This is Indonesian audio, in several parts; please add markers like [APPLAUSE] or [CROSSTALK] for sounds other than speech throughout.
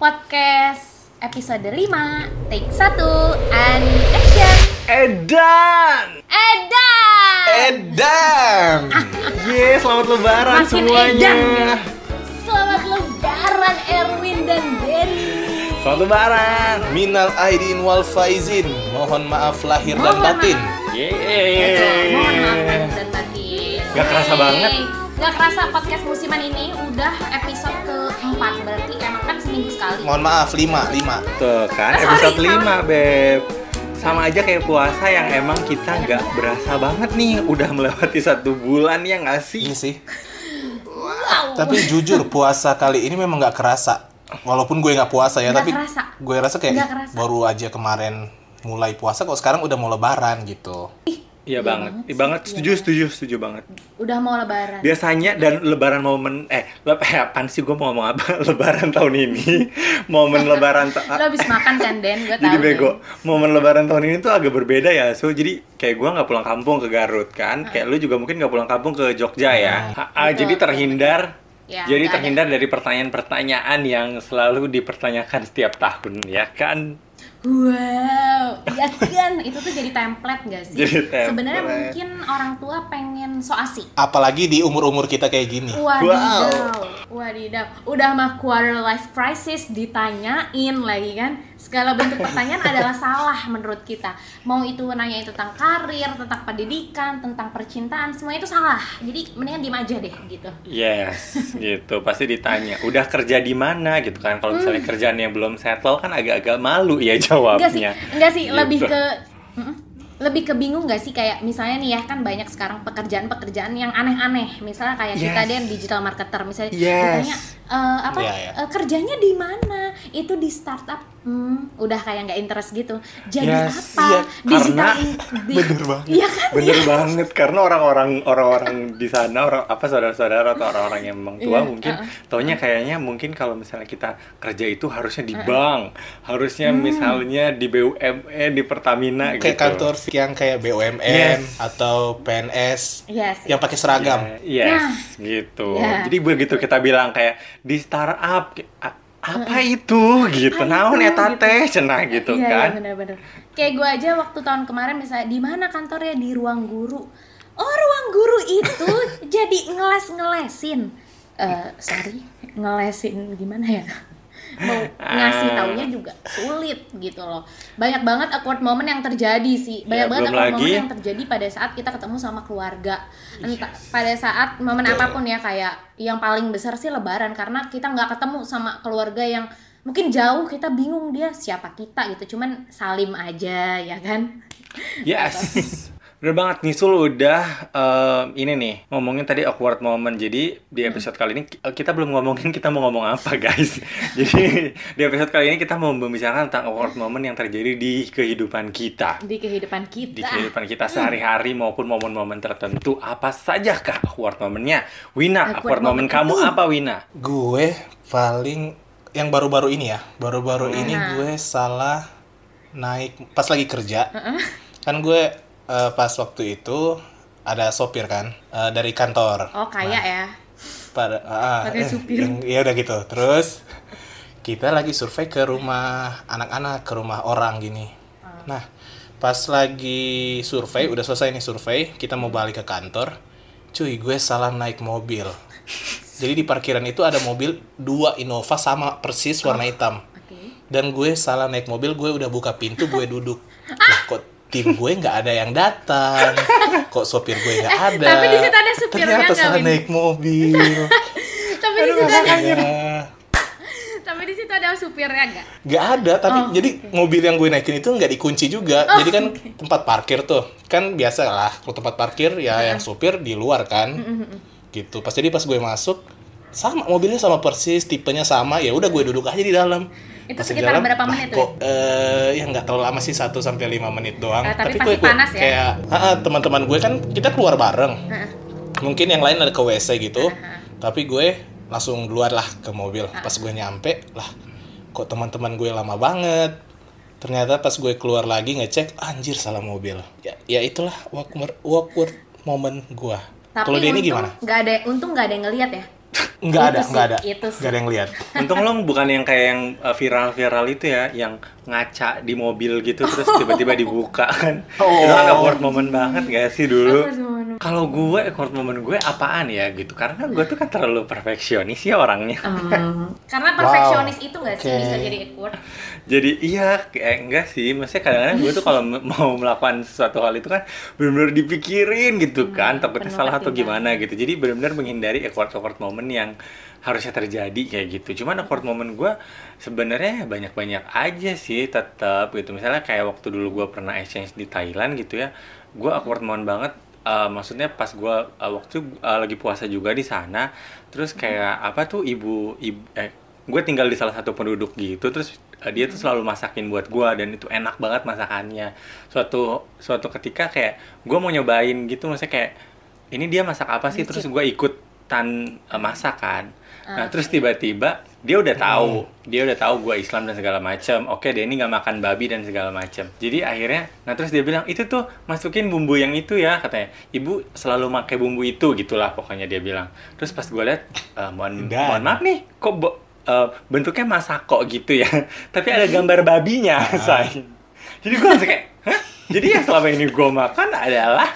Podcast episode 5 Take 1 and action Edan! Edan Edan! Yes, selamat lebaran Makin semuanya. edan ya. Selamat lebaran Erwin dan Denny Selamat lebaran. Minal aidin wal faizin. Mohon maaf lahir dan Mohon batin. maaf. Yeay. Mohon maaf lahir dan batin Gak kerasa banget. Gak kerasa podcast musiman ini udah episode keempat Berarti emang kan seminggu sekali Mohon maaf, lima, lima. Tuh kan, Oh, sorry, episode 5, Beb. Sama aja kayak puasa yang emang kita nggak berasa banget nih udah melewati satu bulan ya nggak sih? Iya sih. Wow Tapi jujur puasa kali ini memang nggak kerasa. Walaupun gue nggak puasa ya, Nggak tapi kerasa. gue rasa kayak kerasa. baru aja kemarin mulai puasa kok sekarang udah mau lebaran gitu. Iya banget, banget Iya banget. iya Setuju, setuju, setuju banget. Udah mau lebaran. Biasanya dan lebaran momen eh le, eh apaan sih gue mau ngomong apa? [LAUGHS] lebaran tahun ini, momen lebaran ta- Lo habis makan kan Den, gue tahu jadi bego momen lebaran tahun ini tuh agak berbeda ya so jadi kayak gua nggak pulang kampung ke Garut kan. Kayak lu juga mungkin nggak pulang kampung ke Jogja ya. Ha- ah, Betul, jadi terhindar. Ya, jadi nggak ada. terhindar dari pertanyaan-pertanyaan yang selalu dipertanyakan setiap tahun ya kan Wow, ya kan itu tuh jadi template gak sih? Jadi template. Sebenarnya mungkin orang tua pengen so asik. Apalagi di umur-umur kita kayak gini. Wadidaw, wadidaw. Udah mah quarter life crisis ditanyain lagi kan. Segala bentuk pertanyaan adalah salah menurut kita. Mau itu nanya tentang karir, tentang pendidikan, tentang percintaan, semua itu salah. Jadi mendingan diem aja deh gitu. yes gitu pasti ditanya udah kerja di mana gitu kan kalau misalnya kerjaan yang belum settle kan agak-agak malu ya Enggak sih, jawabnya enggak sih, Gitu. lebih ke. Lebih ke bingung gak sih kayak misalnya nih ya kan banyak sekarang pekerjaan-pekerjaan yang aneh-aneh misalnya kayak kita Yes. deh digital marketer misalnya Yes. ditanya "Eh, apa Iya, iya. eh, kerjanya di mana itu di startup hmm, udah kayak nggak interest gitu jadi Yes, apa iya, digital karena- in- [LAUGHS] di- Bener banget. iya kan Bener banget karena orang-orang orang-orang di sana orang apa saudara-saudara atau orang-orang yang memang tua Iya, mungkin uh-uh. taunya kayaknya mungkin kalau misalnya kita kerja itu harusnya di bank, harusnya Hmm. misalnya di BUMN, di Pertamina Kayak gitu. kantor yang kayak BUMN Yes. atau PNS Yes. yang pakai seragam. Ya, yes, Nah. gitu. Ya. Jadi begitu kita bilang kayak di startup apa itu gitu. Naon eta Gitu. teh cenah gitu iya, kan. Iya bener-bener. Kayak gue aja waktu tahun kemarin misalnya di mana kantornya di ruang guru. Oh ruang guru itu [LAUGHS] jadi ngeles-ngelesin. Eh sorry, ngelesin gimana ya? Mau [LAUGHS] ngasih taunya juga sulit gitu loh. Banyak banget awkward moment yang terjadi sih. Banyak Ya, banget awkward lagi- moment yang terjadi pada saat kita ketemu sama keluarga. Entah pada saat momen apa pun ya kayak yang paling besar sih lebaran karena kita nggak ketemu sama keluarga yang mungkin jauh kita bingung dia siapa kita gitu cuman salim aja ya kan Yes. Bener banget nih Sul udah eh, ini nih ngomongin tadi awkward moment. Jadi di episode kali ini eh, kita belum ngomongin kita mau ngomong apa guys. [LAUGHS] Jadi di episode kali ini kita mau membicarakan tentang awkward moment yang terjadi di kehidupan kita. di kehidupan Di kita kehidupan kita sehari-hari maupun momen-momen tertentu apa saja kah awkward momennya? Wina, Awkward awkward moment moment kamu itu. apa Wina? Gue paling yang baru-baru ini ya, baru-baru ini Nah. gue salah naik pas lagi kerja. Kan gue eh, pas waktu itu ada sopir kan eh, dari kantor. oh kayak ya Pada ah, Pakai eh, supir. yang- Iya udah gitu. Terus kita lagi survei ke rumah anak-anak, ke rumah orang gini. Ah. Nah, pas lagi survei, udah selesai nih survei, kita mau balik ke kantor. Cuy, gue salah naik mobil. Jadi di parkiran itu ada mobil dua Innova sama persis warna hitam. oke Dan gue salah naik mobil, gue udah buka pintu, gue duduk. Lah, kok tim gue nggak ada yang datang? [LAUGHS] Kok sopir gue nggak ada? tapi di situ ada supirnya Ternyata salah naik mobil. [LAUGHS] tapi di situ ada tapi di situ ada supirnya nggak nggak ada, tapi Oh, jadi mobil yang gue naikin itu nggak dikunci juga. Oh, jadi kan oke. tempat parkir tuh, kan biasa lah. Kalau tempat parkir ya yang supir di luar kan, Mm, gitu. Pas jadi pas gue masuk, sama mobilnya sama persis, tipenya sama. Ya udah gue duduk aja di dalam. Itu di sekitar dalam, berapa menit tuh? Kok eh ya nggak terlalu lama sih 1 sampai 5 menit doang. Eh, tapi gue, pasti gue panas ya? kayak "Ah, ah, teman-teman gue kan kita keluar bareng. Heeh. Mungkin yang lain ada ke WC gitu. Heeh. Tapi gue langsung keluar lah ke mobil. Pas gue nyampe, lah kok teman-teman gue lama banget. Ternyata pas gue keluar lagi ngecek, anjir salah mobil. Ya, ya itulah awkward, awkward moment gue. Tapi Kalau dia ini gimana? Nggak ada, untung nggak ada yang ngeliat ya. Nggak ada, Itu sih, nggak ada. itu sih. Nggak ada yang lihat. [LAUGHS] Untung lo bukan yang kayak yang uh, viral-viral itu ya, yang ngaca di mobil gitu terus [LAUGHS] tiba-tiba dibuka kan. Oh. Itu kan awkward moment banget gak sih dulu? Kalau gue awkward moment gue apaan ya gitu? Karena gue tuh kan terlalu perfeksionis ya orangnya. Hmm, karena perfeksionis itu nggak sih Oke. bisa jadi awkward Jadi iya, kayak enggak sih. Maksudnya kadang-kadang gue tuh kalau mau melakukan sesuatu hal itu kan benar-benar dipikirin gitu kan, takutnya penuh salah atau gimana gitu. Jadi benar-benar menghindari awkward-awkward moment yang harusnya terjadi kayak gitu. Cuman awkward moment gue sebenarnya banyak-banyak aja sih tetap gitu. Misalnya kayak waktu dulu gue pernah exchange di Thailand gitu ya, gue awkward moment banget. Eh, maksudnya pas gue waktu eh, lagi puasa juga di sana, terus kayak apa tuh ibu ibu eh gue tinggal di salah satu penduduk gitu terus eh, dia tuh selalu masakin buat gue dan itu enak banget masakannya suatu suatu ketika kayak gue mau nyobain gitu maksudnya kayak ini dia masak apa sih terus gue ikutan eh, masak kan. Nah terus tiba-tiba dia udah tahu dia udah tahu gue Islam dan segala macam oke dia ini nggak makan babi dan segala macam jadi akhirnya nah terus dia bilang itu tuh masukin bumbu yang itu ya katanya. Ibu selalu pakai bumbu itu gitulah pokoknya dia bilang. Terus pas gue lihat "Eh, mohon Dan- mohon maaf nih kok bo- eh, bentuknya masako gitu ya. [LAUGHS] Tapi ada gambar babinya [LAUGHS] say. Jadi gue langsung kayak hah? Jadi yang selama ini gue makan adalah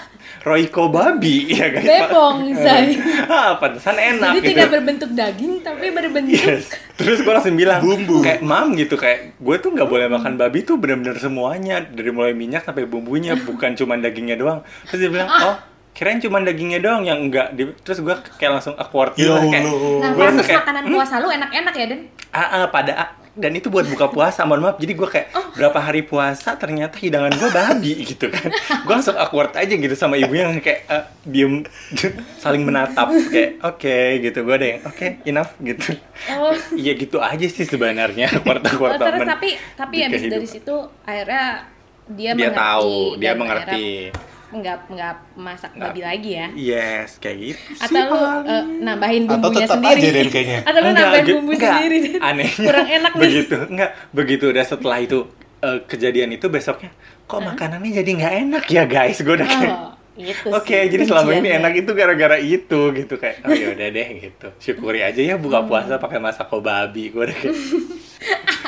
Royco babi [LAUGHS] ya guys Bebong, say. [LAUGHS] ah pantesan enak jadi gitu tidak berbentuk daging tapi berbentuk Yes. Terus gue langsung bilang Bumbu. kayak mam gitu kayak gue tuh nggak boleh makan babi tuh bener-bener semuanya dari mulai minyak sampai bumbunya [LAUGHS] bukan cuma dagingnya doang. Terus dia bilang oh kirain cuma dagingnya doang yang enggak. Di- Terus gue kayak langsung awkward gitu Ya kayak Allah. nah gue kayak makanan puasa lu enak-enak ya Den ah, ah, pada ah. Dan itu buat buka puasa mohon maaf. Jadi gue kayak Oh. berapa hari puasa ternyata hidangan gue babi gitu kan. Gue langsung awkward aja gitu sama ibunya yang kayak eh, diem [LAUGHS] saling menatap. Kayak oke gitu. Gue ada yang oke enough gitu. Oh. Iya gitu aja sih sebenarnya awkward Oh, awkward terus moment tapi tapi habis dari situ akhirnya dia, dia mengerti tahu dia mengerti. akhirnya nggak nggak masak Nggak. babi lagi ya yes kayak gitu atau lu eh, nambahin Atau bumbunya tetap sendiri aja, Den, kayaknya. atau lu nambahin bumbu enggak. sendiri Den. anehnya kurang enak [LAUGHS] nih begitu enggak begitu udah setelah itu eh, kejadian itu besoknya kok makanannya jadi nggak enak ya guys gue udah kayak oh itu Oke, sih jadi selama ini enak itu gara-gara itu gitu kayak oh ya udah deh gitu. Syukuri aja ya buka Hmm. puasa pakai masako babi. Gue udah kayak [LAUGHS]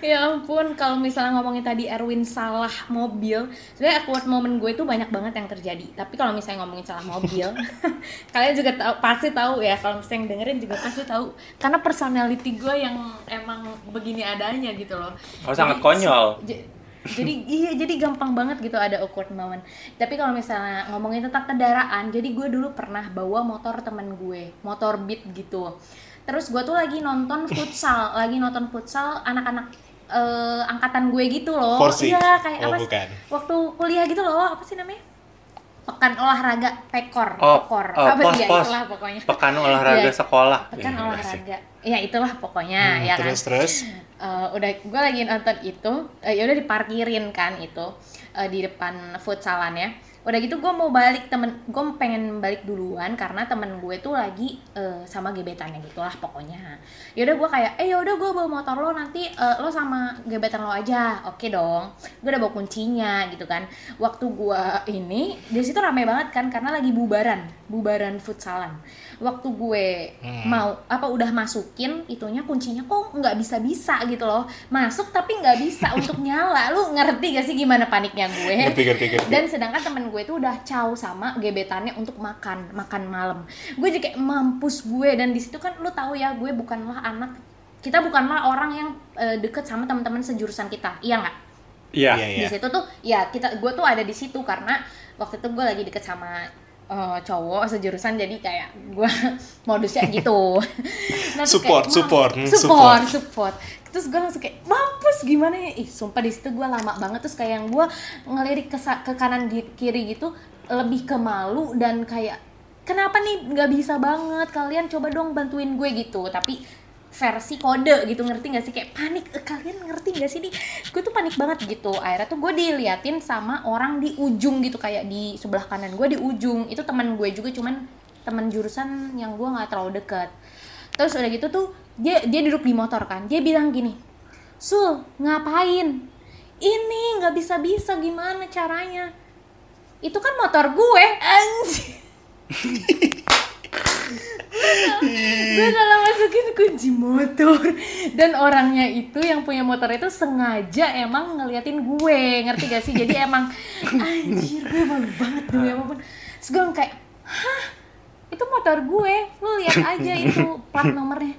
Ya ampun, kalau misalnya ngomongin tadi Erwin salah mobil, sebenarnya awkward moment gue itu banyak banget yang terjadi. Tapi kalau misalnya ngomongin salah mobil, [LAUGHS] kalian juga tahu, pasti tahu ya. Kalau misalnya yang dengerin juga pasti tahu. Karena personality gue yang emang begini adanya gitu loh. Oh, sangat Jadi, konyol. j- jadi iya, jadi gampang banget gitu ada awkward moment. Tapi kalau misalnya ngomongin tentang kendaraan, jadi gue dulu pernah bawa motor temen gue, motor beat gitu. Terus gue tuh lagi nonton futsal, lagi nonton futsal anak-anak eh, angkatan gue gitu loh. Forsy? Iya, kayak Oh, apa? sih? bukan. Waktu kuliah gitu loh, apa sih namanya? Pekan olahraga Pekor, Oh, Pekor. oh, apa pos, ya pos. itulah pokoknya. pekan [LAUGHS] olahraga Iya. sekolah. Pekan Iya, olahraga. Ya itulah pokoknya Hmm, ya kan. terus terus [SNIFFS] Eh, udah gue lagi nonton itu eh, ya udah diparkirin kan itu eh, di depan futsalan ya udah gitu gue mau balik temen gue pengen balik duluan karena temen gue tuh lagi eh, sama gebetannya gitulah pokoknya. Ya udah gue kayak eh ya udah gue bawa motor lo nanti eh, lo sama gebetan lo aja. Oke dong. Gue udah bawa kuncinya gitu kan. Waktu gue ini di situ ramai banget kan karena lagi bubaran bubaran futsalan waktu gue Hmm. mau apa udah masukin itunya kuncinya kok nggak bisa bisa gitu loh. Masuk tapi nggak bisa [LAUGHS] untuk nyala. Lu ngerti gak sih gimana paniknya gue? Ngerti ngerti ngerti. Dan sedangkan temen gue itu udah caw sama gebetannya untuk makan makan malam. Gue jadi kayak mampus gue. Dan di situ kan lu tahu ya gue bukanlah anak kita bukanlah orang yang eh, deket sama teman-teman sejurusan kita. Iya nggak? Iya. Iya, iya. di situ tuh ya kita gue tuh ada di situ karena waktu itu gue lagi deket sama eh, cowok sejurusan jadi kayak gue [LAUGHS] modusnya gitu. [LAUGHS] Nah, Support, kayak, support, hmm, support support. terus gue langsung kayak mampus gimana ya? Ih sumpah di situ gue lama banget. Terus kayak yang gue ngelirik ke, ke kanan kiri gitu lebih ke malu dan kayak kenapa nih? Nggak bisa banget. Kalian coba dong bantuin gue gitu. Tapi versi kode gitu ngerti gak sih? Kayak panik Eh, kalian ngerti gak sih nih? Gue tuh panik banget gitu. Akhirnya tuh gue diliatin sama orang di ujung gitu kayak di sebelah kanan gue di ujung. Itu teman gue juga cuman teman jurusan yang gue nggak terlalu deket. Terus udah gitu tuh dia dia duduk di motor kan. Dia bilang gini sul ngapain? Ini nggak bisa bisa gimana caranya? Itu kan motor gue. Anjing [LAUGHS] gue salah masukin kunci motor dan orangnya itu yang punya motor itu sengaja emang ngeliatin gue ngerti gak sih jadi emang anjir gue malu banget demi apa pun terus gue kayak hah itu motor gue lu lihat aja itu plat nomornya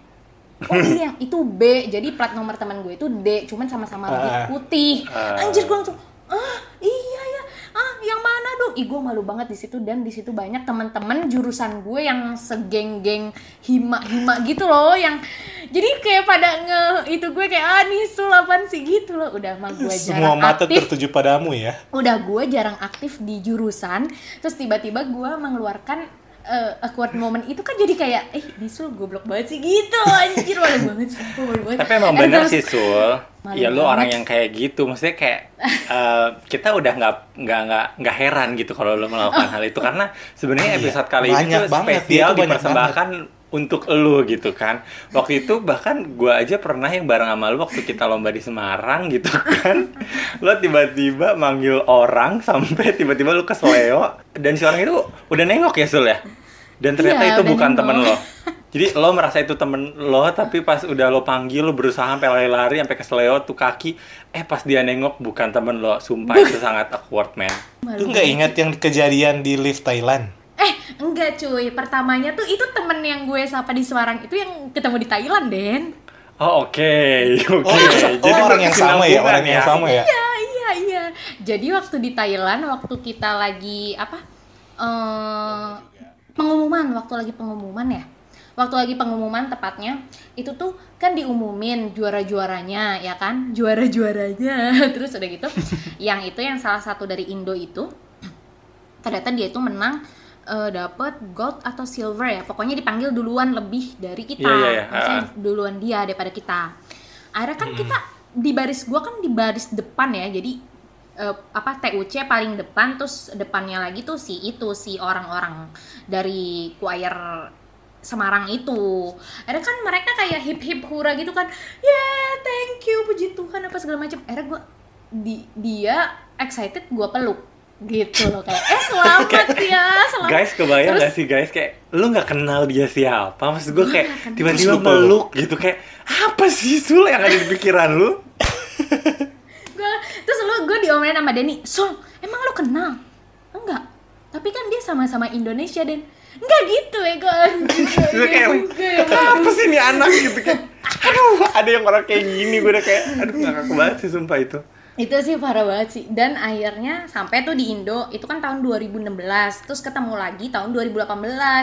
Oh iya, itu B. Jadi plat nomor teman gue itu D, cuman sama-sama Ah. putih. Ah. Anjir gue langsung, ah iya ya, ah yang mana dong? Ih gue malu banget di situ dan di situ banyak teman-teman jurusan gue yang segeng-geng hima-hima gitu loh, yang jadi kayak pada nge itu gue kayak ah nih sulapan sih gitu loh. Udah mah gue Semua jarang mata aktif tertuju padamu ya. udah gue jarang aktif di jurusan terus tiba-tiba gue mengeluarkan eh, awkward moment itu kan jadi kayak eh Nisul goblok banget sih. Gitu anjir malu banget sumpah malu banget. Tapi emang bener sih Sul. Malu Ya lu banget. orang yang kayak gitu, maksudnya kayak [LAUGHS] eh, kita udah nggak nggak nggak nggak heran gitu kalau lu melakukan hal itu. Karena sebenarnya Iya, episode kali ini banyak tuh banget, dia spesial tuh banyak dipersembahkan untuk lu gitu kan. Waktu itu bahkan gua aja pernah yang bareng sama lu waktu kita lomba di Semarang gitu kan. [LAUGHS] Lo tiba-tiba manggil orang sampai tiba-tiba lu kesleo dan si orang itu udah nengok ya Sul ya. Dan ternyata Iya, itu bukan nengok. temen lo. [LAUGHS] Jadi lo merasa itu temen lo, tapi pas udah lo panggil, lo berusaha sampai lari-lari, sampai kesleo tuh kaki, eh pas dia nengok bukan temen lo. Sumpah itu [LAUGHS] sangat awkward, man. Malu Lu nggak ingat yang kejadian di lift Thailand? Eh, enggak cuy. Pertamanya tuh itu temen yang gue sapa di Semarang itu yang ketemu di Thailand, Den. Oh oke, [LAUGHS] oke. Oh, oh, orang yang sama ya, orang yang sama ya. Iya, iya, iya. Jadi waktu di Thailand, waktu kita lagi apa? eh pengumuman, waktu lagi pengumuman ya. Waktu lagi pengumuman tepatnya, itu tuh kan diumumin juara-juaranya, ya kan? Juara-juaranya. [LAUGHS] Terus udah gitu, yang itu yang salah satu dari Indo itu ternyata dia itu menang eh, dapet gold atau silver ya. Pokoknya dipanggil duluan lebih dari kita. Iya, iya, iya. maksudnya Ah. duluan dia daripada kita. Akhirnya kan kita di baris gua kan di baris depan ya. Jadi eh, apa TUC paling depan terus depannya lagi tuh si itu si orang-orang dari choir Semarang itu. Akhirnya kan mereka kayak hip hip hura gitu kan. Yeah thank you puji Tuhan apa segala macam. Akhirnya gua di dia excited gua peluk gitu loh kayak eh selamat ya selamat. Guys, kebayang Terus- gak sih guys? Kayak lu nggak kenal dia siapa? Maksud gue kayak nggak tiba-tiba meluk gitu kayak apa sih sul yang ada di pikiran lu? [LAUGHS] Gua, terus lu gue diomelin sama Denny Sul emang lu kenal? Enggak. Tapi kan dia sama-sama Indonesia Den. Enggak gitu ya gue Gue kayak apa sih ini anak? Gitu kayak aduh ada yang orang kayak gini. Gue udah kayak aduh ngakak banget sih sumpah itu. Itu sih parah banget sih dan akhirnya sampai tuh di Indo itu kan tahun 2016 terus ketemu lagi tahun 2018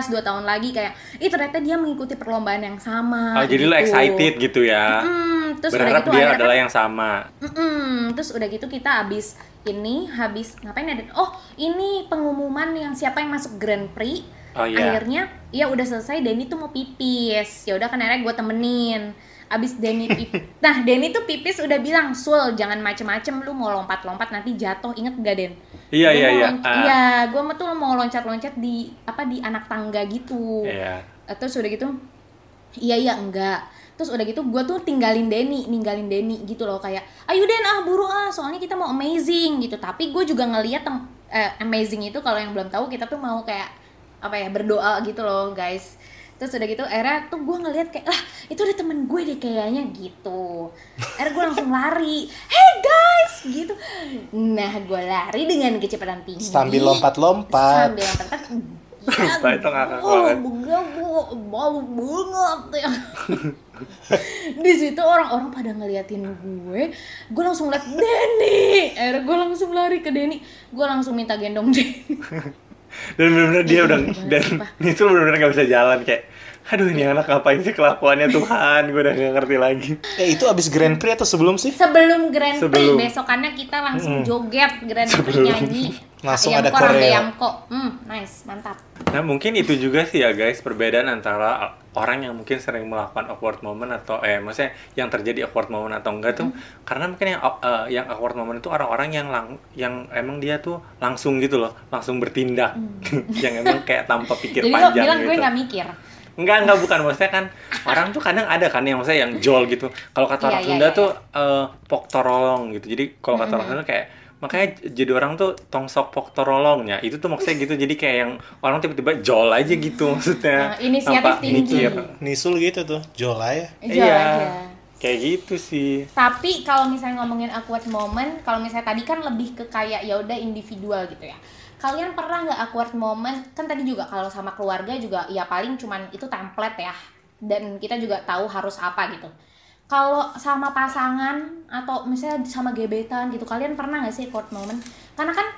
dua tahun lagi kayak ih ternyata dia mengikuti perlombaan yang sama Oh, jadi lu gitu. excited gitu ya. Hmm, terus udah Berharap gitu dia adalah kan- yang sama. Mm-mm. terus udah gitu kita habis ini habis ngapain ada oh ini pengumuman yang siapa yang masuk Grand Prix Oh, iya. akhirnya ya udah selesai Denny tuh mau pipis ya udah kan akhirnya gue temenin abis Denny pipis [LAUGHS] nah Denny tuh pipis udah bilang Sul jangan macem-macem lu mau lompat-lompat nanti jatuh inget gak Den Iya, iya, iya. Ah. iya gue tuh mau loncat-loncat di apa di anak tangga gitu Iya. Eh, terus udah gitu iya iya enggak terus udah gitu gue tuh tinggalin Denny ninggalin Denny gitu loh kayak ayo Den ah buru ah soalnya kita mau amazing gitu tapi gue juga ngeliat tem- eh, amazing itu kalau yang belum tahu kita tuh mau kayak apa ya berdoa gitu loh guys terus udah gitu era tuh gue ngeliat kayak lah itu ada temen gue deh kayaknya gitu. Era gue langsung lari. Hey guys gitu. Nah gue lari dengan kecepatan tinggi. Sambil lompat-lompat. sambil lompat Sumpah, itu ngakak oh, banget. enggak bu mau banget ya. Di situ orang-orang pada ngeliatin gue gue langsung liat Denny! Akhirnya gue langsung lari ke Denny. Gue langsung minta gendong Denny Dan bener-bener dia Iya, udah banget, dan itu bener-bener gak bisa jalan kayak aduh ini anak ngapain sih kelakuannya Tuhan gue udah gak ngerti lagi Eh itu abis Grand Prix atau sebelum sih? sebelum Grand Prix Sebelum. besokannya kita langsung Mm. joget Grand Prix Sebelum. nyanyi Langsung Ayam ada koreo. ayam kok. hmm nice mantap nah mungkin itu juga sih ya guys perbedaan antara orang yang mungkin sering melakukan awkward moment atau eh maksudnya yang terjadi awkward moment atau enggak tuh Hmm. karena mungkin yang eh, yang awkward moment itu orang-orang yang lang yang emang dia tuh langsung gitu loh langsung bertindak [LAUGHS] yang emang kayak tanpa pikir Hmm. jadi lo panjang bilang gitu gue nggak mikir Enggak, enggak bukan maksudnya kan orang tuh kadang ada kan yang maksudnya yang jol gitu. Kalau kata Iya, orang iya, Sunda iya, tuh eh, pok torolong gitu. Jadi kalau kata orang Sunda kayak makanya jadi orang tuh tong sok pok torolongnya itu tuh maksudnya gitu jadi kayak yang orang tiba-tiba jol aja gitu maksudnya Nah, inisiatif tinggi. mikir. Nisul gitu tuh, Jola ya. Jual iya aja. kayak gitu sih Tapi kalau misalnya ngomongin awkward moment, kalau misalnya tadi kan lebih ke kayak ya udah individual gitu ya. Kalian pernah nggak awkward moment? Kan tadi juga kalau sama keluarga juga ya paling cuman itu template ya. Dan kita juga tahu harus apa gitu. Kalau sama pasangan atau misalnya sama gebetan gitu, kalian pernah nggak sih awkward moment? Karena kan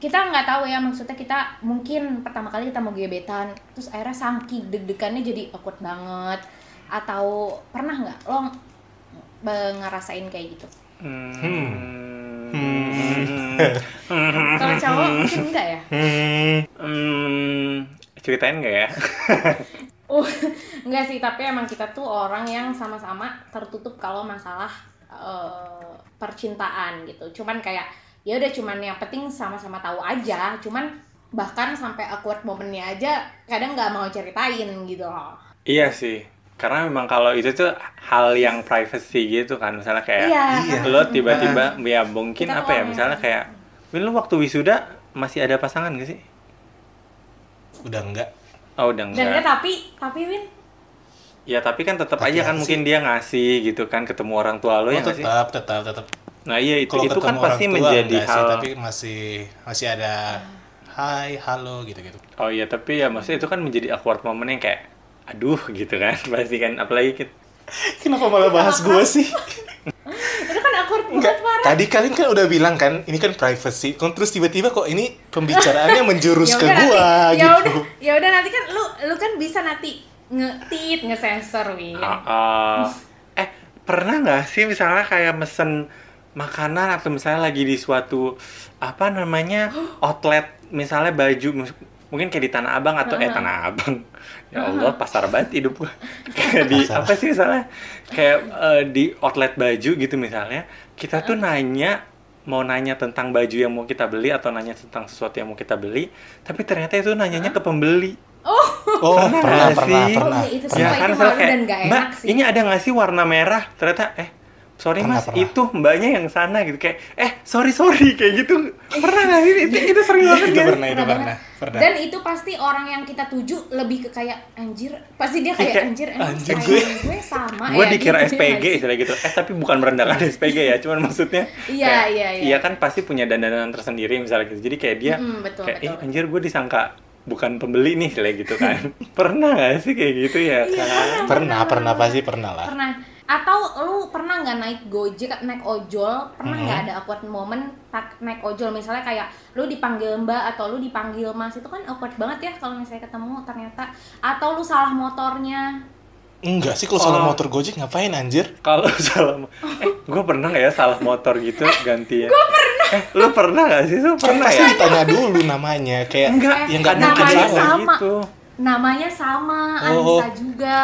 kita nggak tahu ya maksudnya kita mungkin pertama kali kita mau gebetan terus akhirnya saking deg-degannya jadi awkward banget atau pernah nggak lo ngerasain kayak gitu hmm. Kalau cowok mungkin enggak ya? Hmm. Hmm, ceritain nggak ya? Uh [LAUGHS] enggak sih tapi emang kita tuh orang yang sama-sama tertutup kalau masalah eh, percintaan gitu. Cuman kayak ya udah cuman yang penting sama-sama tahu aja. Cuman bahkan sampai awkward momennya aja kadang nggak mau ceritain gitu loh. Iya sih, karena memang kalau itu tuh hal yang privacy gitu kan, misalnya kayak Iya. Iya. lo tiba-tiba ya mungkin Kita apa ya, misalnya kayak, Win lo waktu wisuda masih ada pasangan gak sih? Udah enggak. Oh udah dan enggak enggak. tapi tapi Win Ya tapi kan tetap aja kan mungkin dia ngasih gitu kan ketemu orang tua lo Oh, ya sih? tetap, tetap, tetap. Nah iya itu itu kan pasti tua menjadi enggak sih, hal. tapi masih masih ada hai, halo gitu-gitu. Oh iya tapi ya maksudnya itu kan menjadi awkward moment yang kayak, aduh gitu kan [LAUGHS] pasti kan apalagi kita Kenapa malah bahas gue sih? [LAUGHS] itu kan Enggak, banget parah tadi kalian kan udah bilang kan, ini kan privacy. Kok terus tiba-tiba kok ini pembicaraannya menjurus [LAUGHS] ke udah nanti- gua ya gitu. udah ya udah nanti kan lu lu kan bisa nanti ngetit ngesensor Win Ah, ah. eh pernah nggak sih misalnya kayak mesen makanan atau misalnya lagi di suatu apa namanya [GASPS] outlet misalnya baju mungkin kayak di Tanah Abang atau eh Tanah Abang ya Allah pasar banget hidup gua [LAUGHS] kayak di Pasar. apa sih misalnya kayak eh, di outlet baju gitu misalnya kita tuh nanya mau nanya tentang baju yang mau kita beli atau nanya tentang sesuatu yang mau kita beli tapi ternyata itu nanyanya ke pembeli Oh, Pernah pernah, pernah, sih? pernah. Oh, iya, itu Ya kan itu kayak, dan Mbak, enak sih." ini ada nggak sih warna merah? Ternyata, eh, sorry Pernah, mas, pernah. itu mbaknya yang sana gitu. Kayak, eh, sorry, sorry, kayak gitu. Pernah nggak sih? Itu, itu sering banget itu kan? pernah, itu Pernah pernah. Dan itu pasti orang yang kita tuju lebih ke kayak anjir. Pasti dia kayak Kayak, anjir, anjir, style gue- gue sama Gue ya. dikira gitu, SPG istilah gitu. Eh, tapi bukan merendahkan SPG ya. Cuman maksudnya, Iya, iya, iya. Iya kan pasti punya dandanan tersendiri misalnya gitu. Jadi kayak dia, Mm-mm, betul, kayak, betul. eh, anjir gue disangka bukan pembeli nih, kayak gitu kan. [LAUGHS] pernah nggak sih kayak gitu ya kan? Pernah, pernah pasti pernah lah. Pernah. Atau lu pernah nggak naik gojek, naik ojol? Pernah Hmm. nggak ada awkward moment tak naik ojol? Misalnya kayak lu dipanggil mbak atau lu dipanggil mas itu kan awkward banget ya kalau misalnya ketemu ternyata. Atau lu salah motornya. Enggak sih kalau salah Oh. motor Gojek ngapain anjir? Kalau [LAUGHS] salah, mo- eh, gue pernah nggak ya salah motor gitu gantian? Gue pernah. Eh, lu pernah nggak sih? Lu pernah pasti ya? ditanya dulu namanya kayak Enggak, ya enggak namanya mungkin namanya salah. sama. gitu. Namanya sama, Oh. Anissa juga.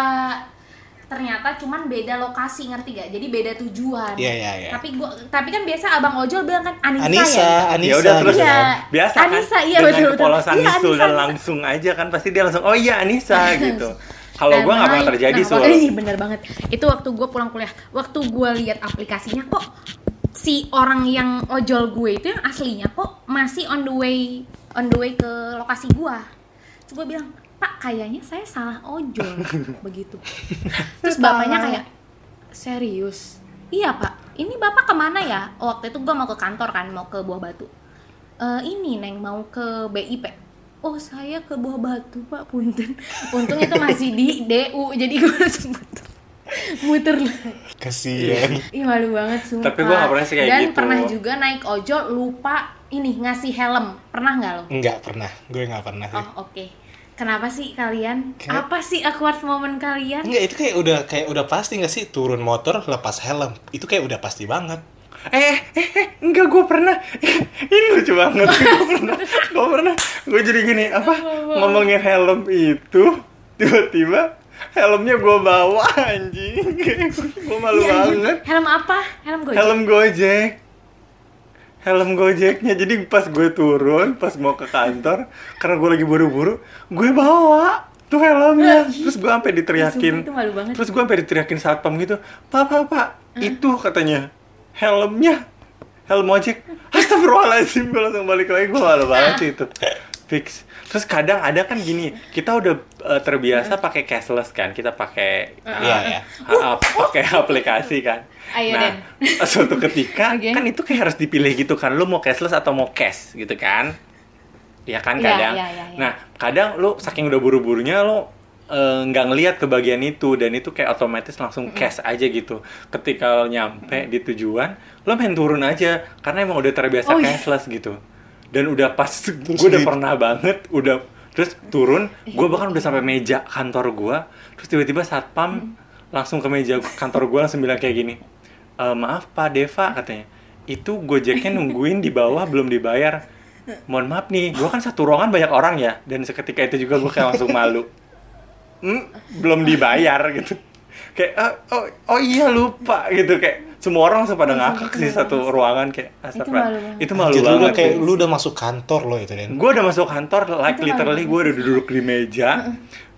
Ternyata cuman beda lokasi, ngerti gak? Jadi beda tujuan. Iya, iya, iya. Tapi gua tapi kan biasa Abang Ojol bilang kan Anissa, Anissa, ya. Anissa. Ya udah terus gitu Iya. kan. biasa Anissa, kan iya, dengan betul, betul. kepolosan Iya, Nisul Anissa, dan langsung aja kan pasti dia langsung oh iya Anissa [LAUGHS] gitu. Kalau Nah, gue nggak pernah terjadi nah, makanya Ih, bener banget. Itu waktu gue pulang kuliah, waktu gue lihat aplikasinya kok si orang yang ojol gue itu yang aslinya kok masih on the way on the way ke lokasi gue. Terus gue bilang, Pak kayaknya saya salah ojol [LAUGHS] begitu. [LAUGHS] Terus bapaknya kayak serius. Iya pak, ini bapak ke mana ya? Oh, waktu itu gue mau ke kantor kan, mau ke Buah Batu. "Eh, ini neng mau ke BIP. Oh saya ke Buah Batu pak, punten. [LAUGHS] Untung itu masih di DU, jadi gue langsung muter, muter lagi. Kasihan. Ih malu banget sumpah. Tapi gua nggak pernah sih kayak Dan gitu. pernah juga naik ojol lupa ini ngasih helm. Pernah nggak lo? Enggak pernah. Gue enggak pernah sih. Oh oke. Kenapa sih kalian? Kayak- Apa sih awkward moment kalian? Enggak, itu kayak udah kayak udah pasti nggak sih turun motor lepas helm. Itu kayak udah pasti banget. Eh, eh, eh, enggak gue pernah. [LAUGHS] Ini lucu banget. [LAUGHS] gue pernah, gue pernah. Gue jadi gini, apa ngomongin helm itu tiba-tiba helmnya gue bawa anjing. [LAUGHS] gue malu anjir. banget. Helm apa? Helm gojek. Helm Gojek. Helm Gojeknya. Jadi pas gue turun, pas mau ke kantor, karena gue lagi buru-buru, gue bawa tuh helmnya. Terus gue sampai diteriakin. Sumpah, itu malu banget. Terus gue sampai diteriakin satpam gitu, Pak, Pak, Pak, itu katanya helmnya. helm ojek astagfirullahaladzim gue langsung balik lagi gue malu banget sih itu fix terus kadang ada kan gini kita udah eh, terbiasa pakai cashless kan? Kita pakai ya. ah, ah, pakai [LAUGHS] aplikasi kan? Ayo, nah [LAUGHS] suatu ketika Oke. kan itu kayak harus dipilih gitu kan? Lu mau cashless atau mau cash gitu kan? Ya kan Iya, kadang? iya, iya, iya. nah kadang lu saking udah buru-burunya lu eh, nggak ngelihat ke bagian itu dan itu kayak otomatis langsung cash aja gitu. Ketika lo nyampe di tujuan lo main turun aja karena emang udah terbiasa Oh, iya. cashless gitu. Dan udah pas [LAUGHS] gue udah pernah banget udah terus turun gue bahkan udah sampai meja kantor gue terus tiba-tiba satpam langsung ke meja kantor gue langsung bilang kayak gini "E, maaf pak Deva katanya. Itu gojeknya nungguin di bawah belum dibayar. Mohon maaf nih gue kan satu ruangan banyak orang ya. Dan seketika itu juga gue kayak langsung malu. Hmm, belum dibayar gitu. Kayak "Ah, oh, oh iya lupa gitu. Kayak semua orang langsung pada ngakak sih satu ruangan kayak astagfirullah malu banget. itu malu banget udah kayak lu udah masuk kantor lo itu Den. gue udah masuk kantor like Itu literally gue udah duduk di meja.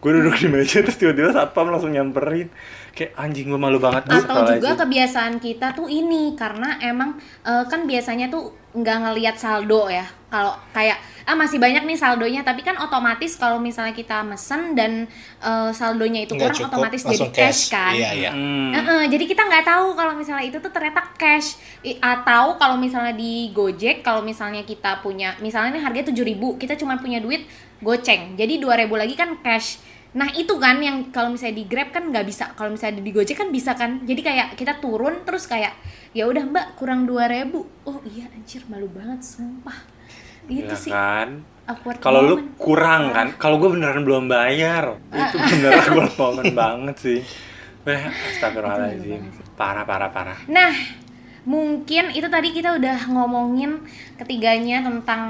Gue duduk di meja terus tiba-tiba satpam langsung nyamperin kayak anjing gue malu banget atau juga Astagfirullahaladzim. kebiasaan kita tuh ini karena emang eh, kan biasanya tuh nggak ngelihat saldo ya. Kalau kayak ah masih banyak nih saldonya. Tapi kan otomatis kalau misalnya kita mesen dan eh, saldonya itu Nggak kurang cukup, otomatis jadi langsung cash, kan. Iya, iya. Hmm. Heeh, jadi kita nggak tahu kalau misalnya itu tuh ternyata cash. I- atau kalau misalnya di Gojek kalau misalnya kita punya misalnya ini harganya 7000 kita cuma punya duit goceng. Jadi 2000 lagi kan cash nah itu kan yang kalau misalnya di Grab kan nggak bisa. Kalau misalnya di Gojek kan bisa kan. Jadi kayak kita turun terus kayak ya udah mbak kurang 2000 oh iya anjir malu banget sumpah. Itu Ya sih. kan? Kalau lu kurang kan? Kalau gue beneran belum bayar. Itu beneran [LAUGHS] gue momen banget sih. Eh astagfirullahaladzim. parah parah parah. Nah, mungkin itu tadi kita udah ngomongin ketiganya tentang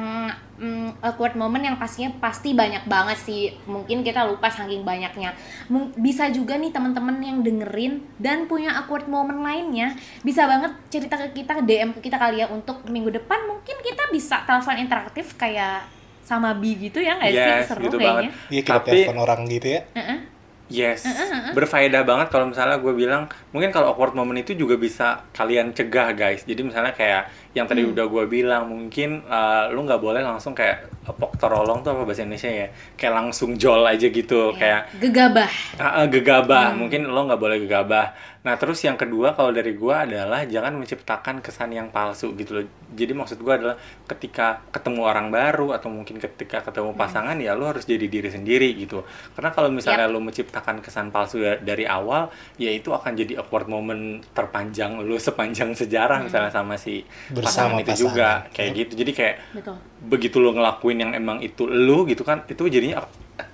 mm, awkward moment yang pastinya pasti banyak banget sih. Mungkin kita lupa saking banyaknya. Mung- Bisa juga nih teman-teman yang dengerin dan punya awkward moment lainnya, bisa banget cerita ke kita, DM ke kita kali ya untuk minggu depan mungkin kita bisa telepon interaktif kayak sama Bi gitu ya nggak Yes, sih? Seru gitu kayaknya. Iya kita Tapi- telepon orang gitu ya. Heeh. Yes, berfaedah banget kalau misalnya gue bilang mungkin kalau awkward moment itu juga bisa kalian cegah guys. Jadi misalnya kayak yang tadi udah gue bilang mungkin uh, lu nggak boleh langsung kayak pok torolong tuh apa bahasa Indonesia ya, kayak langsung jol aja gitu, kayak gegabah. Ah, ah, gegabah, mungkin lo nggak boleh gegabah. Nah, terus yang kedua kalau dari gua adalah jangan menciptakan kesan yang palsu gitu loh. Jadi maksud gua adalah ketika ketemu orang baru atau mungkin ketika ketemu pasangan ya lo harus jadi diri sendiri gitu. Karena kalau misalnya lo menciptakan kesan palsu da- dari awal, ya itu akan jadi awkward moment terpanjang lo [LAUGHS] sepanjang sejarah misalnya sama si Bersama pasangan itu juga pasangan, kayak ya. gitu. Jadi kayak Betul. Begitu lo ngelakuin yang emang itu lo gitu kan itu jadinya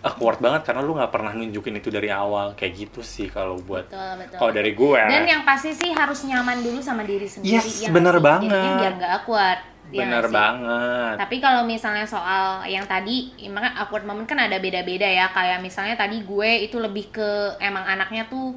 awkward banget karena lo nggak pernah nunjukin itu dari awal kayak gitu sih kalau buat kalau dari gue Dan yang pasti sih harus nyaman dulu sama diri sendiri. Yes, ya nggak bener sih? banget. Jadinya biar nggak awkward. ya bener sih? banget Tapi kalau misalnya soal yang tadi, emang awkward moment kan ada beda-beda ya. Kayak misalnya tadi gue itu lebih ke emang anaknya tuh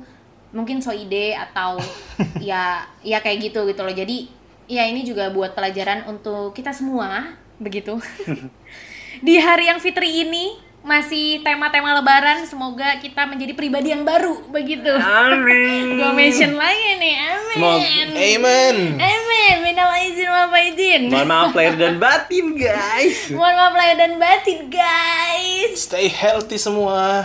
mungkin so ide atau [LAUGHS] ya ya kayak gitu gitu loh. Jadi ya ini juga buat pelajaran untuk kita semua begitu. [LAUGHS] Di hari yang fitri ini masih tema-tema lebaran semoga kita menjadi pribadi yang baru begitu. amin [LAUGHS] Gue mention lagi nih, amin. Semoga- Amen. Amin, minal izin wal faizin. mohon maaf lahir dan [LAUGHS] batin guys Mohon maaf lahir dan batin, guys. Stay healthy semua.